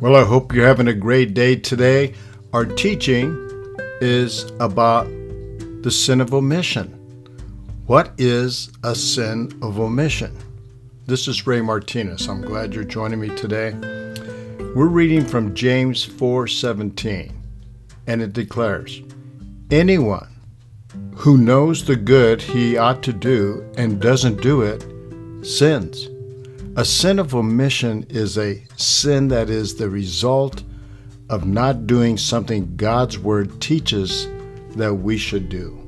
Well, I hope you're having a great day today. Our teaching is about the sin of omission. What is a sin of omission? This is Ray Martinez. I'm glad you're joining me today. We're reading from James 4:17, and it declares, "Anyone who knows the good he ought to do and doesn't do it sins." A sin of omission is a sin that is the result of not doing something God's Word teaches that we should do.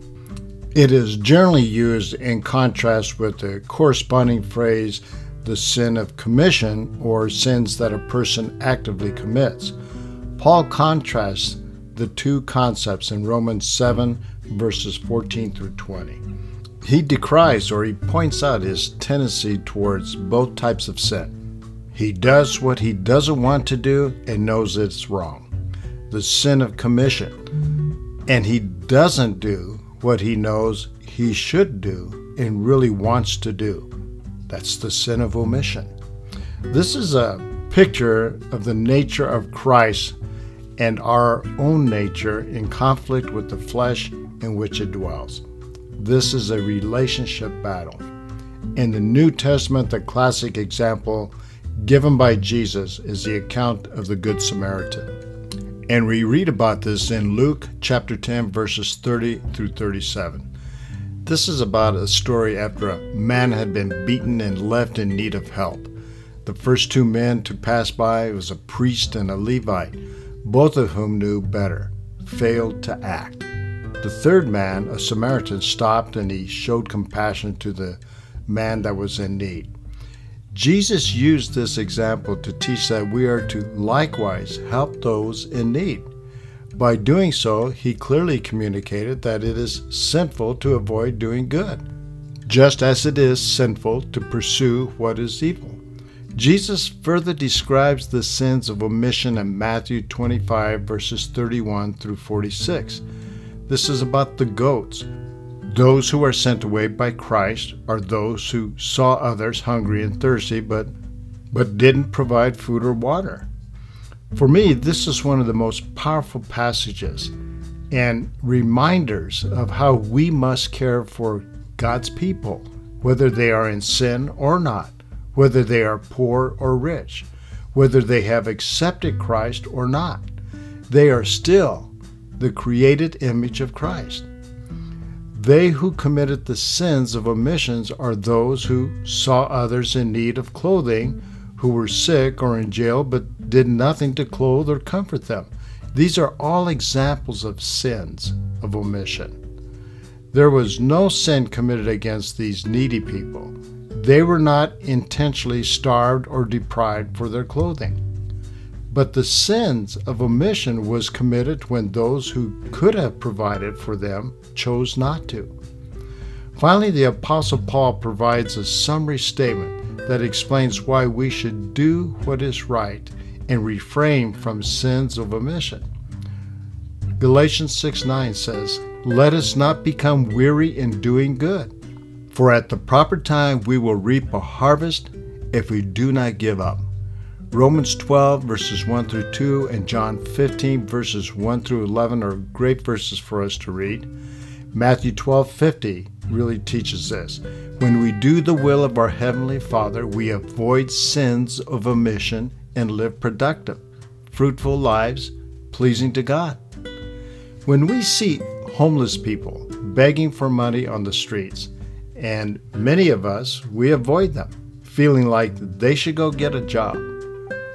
It is generally used in contrast with the corresponding phrase, the sin of commission, or sins that a person actively commits. Paul contrasts the two concepts in Romans 7, verses 14 through 20. He decries or he points out his tendency towards both types of sin. He does what he doesn't want to do and knows it's wrong, the sin of commission. And he doesn't do what he knows he should do and really wants to do. That's the sin of omission. This is a picture of the nature of Christ and our own nature in conflict with the flesh in which it dwells. This is a relationship battle. In the New Testament, the classic example given by Jesus is the account of the Good Samaritan. And we read about this in Luke chapter 10, verses 30 through 37. This is about a story after a man had been beaten and left in need of help. The first two men to pass by was a priest and a Levite, both of whom knew better, failed to act. The third man, a Samaritan, stopped and he showed compassion to the man that was in need. Jesus used this example to teach that we are to likewise help those in need. By doing so, he clearly communicated that it is sinful to avoid doing good, just as it is sinful to pursue what is evil. Jesus further describes the sins of omission in Matthew 25, verses 31 through 46. This is about the goats. Those who are sent away by Christ are those who saw others hungry and thirsty but but didn't provide food or water. For me, this is one of the most powerful passages and reminders of how we must care for God's people, whether they are in sin or not, whether they are poor or rich, whether they have accepted Christ or not. They are still the created image of Christ. They who committed the sins of omissions are those who saw others in need of clothing, who were sick or in jail but did nothing to clothe or comfort them. These are all examples of sins of omission. There was no sin committed against these needy people. They were not intentionally starved or deprived for their clothing. But the sins of omission was committed when those who could have provided for them chose not to. Finally, the Apostle Paul provides a summary statement that explains why we should do what is right and refrain from sins of omission. Galatians 6 9 says, Let us not become weary in doing good, for at the proper time we will reap a harvest if we do not give up. Romans 12, verses 1 through 2, and John 15, verses 1 through 11 are great verses for us to read. Matthew 12, 50 really teaches this. When we do the will of our Heavenly Father, we avoid sins of omission and live productive, fruitful lives pleasing to God. When we see homeless people begging for money on the streets, and many of us, we avoid them, feeling like they should go get a job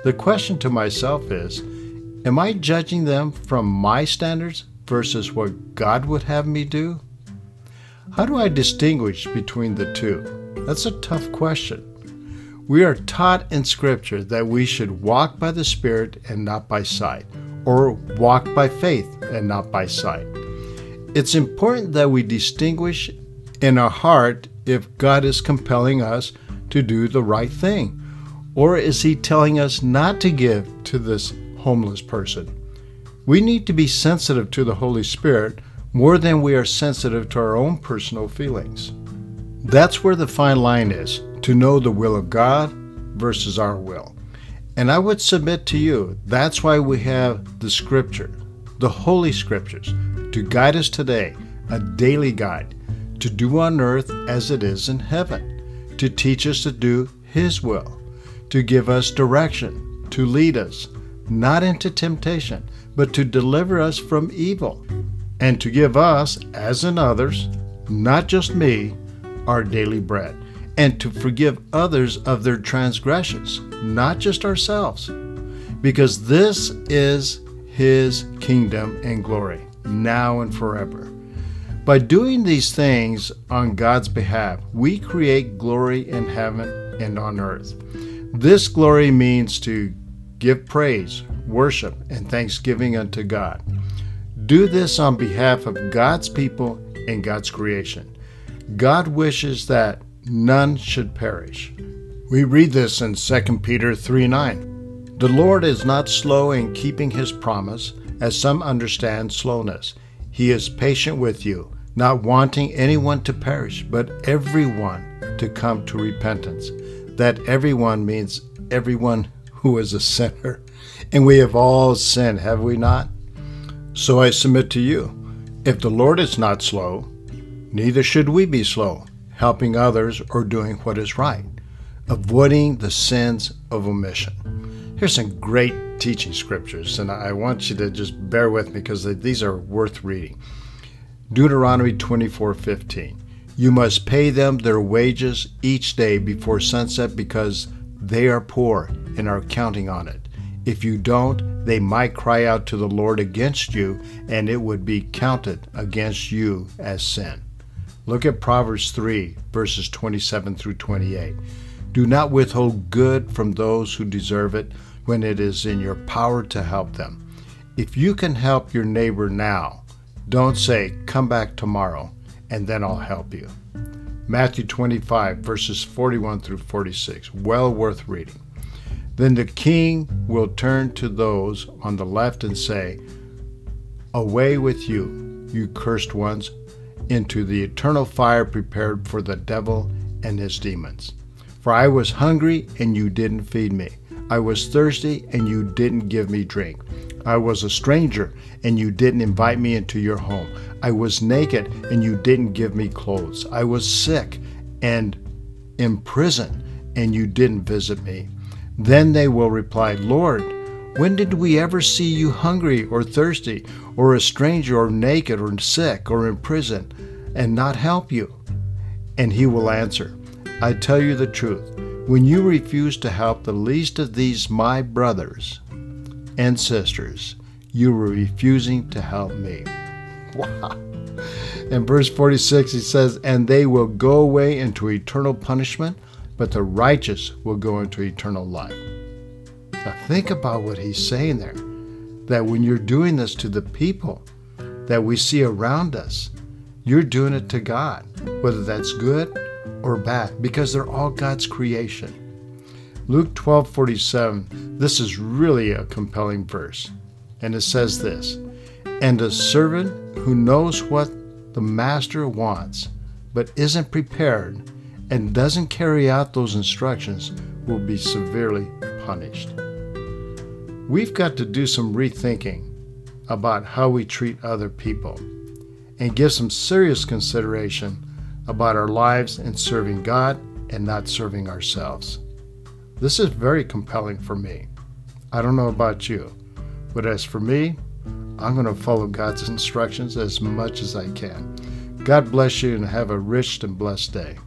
the question to myself is Am I judging them from my standards versus what God would have me do? How do I distinguish between the two? That's a tough question. We are taught in Scripture that we should walk by the Spirit and not by sight, or walk by faith and not by sight. It's important that we distinguish in our heart if God is compelling us to do the right thing or is he telling us not to give to this homeless person? We need to be sensitive to the Holy Spirit more than we are sensitive to our own personal feelings. That's where the fine line is to know the will of God versus our will. And I would submit to you that's why we have the Scripture, the Holy Scriptures, to guide us today, a daily guide to do on earth as it is in heaven, to teach us to do His will, to give us direction, to lead us, not into temptation, but to deliver us from evil, and to give us, as in others, not just me, our daily bread, and to forgive others of their transgressions, not just ourselves, because this is His kingdom and glory, now and forever. By doing these things on God's behalf, we create glory in heaven and on earth. This glory means to give praise, worship, and thanksgiving unto God. Do this on behalf of God's people and God's creation. God wishes that none should perish. We read this in 2 Peter 3 9. The Lord is not slow in keeping his promise, as some understand slowness. He is patient with you, not wanting anyone to perish, but everyone to come to repentance. That everyone means everyone who is a sinner. And we have all sinned, have we not? So I submit to you if the Lord is not slow, neither should we be slow, helping others or doing what is right, avoiding the sins of omission. Here's some great teaching scriptures, and I want you to just bear with me because these are worth reading. Deuteronomy 24:15. You must pay them their wages each day before sunset because they are poor and are counting on it. If you don't, they might cry out to the Lord against you, and it would be counted against you as sin. Look at Proverbs 3, verses 27 through 28. Do not withhold good from those who deserve it when it is in your power to help them. If you can help your neighbor now, don't say, Come back tomorrow, and then I'll help you. Matthew 25, verses 41 through 46. Well worth reading. Then the king will turn to those on the left and say, Away with you, you cursed ones, into the eternal fire prepared for the devil and his demons. For I was hungry, and you didn't feed me. I was thirsty, and you didn't give me drink. I was a stranger, and you didn't invite me into your home. I was naked, and you didn't give me clothes. I was sick and in prison, and you didn't visit me. Then they will reply, Lord, when did we ever see you hungry or thirsty, or a stranger, or naked, or sick, or in prison, and not help you? And he will answer, I tell you the truth. When you refuse to help the least of these my brothers, and sisters, you were refusing to help me. Wow. In verse 46, he says, And they will go away into eternal punishment, but the righteous will go into eternal life. Now, think about what he's saying there. That when you're doing this to the people that we see around us, you're doing it to God, whether that's good or bad, because they're all God's creation. Luke 12:47. This is really a compelling verse. And it says this, "And a servant who knows what the master wants but isn't prepared and doesn't carry out those instructions will be severely punished." We've got to do some rethinking about how we treat other people and give some serious consideration about our lives and serving God and not serving ourselves. This is very compelling for me. I don't know about you, but as for me, I'm going to follow God's instructions as much as I can. God bless you and have a rich and blessed day.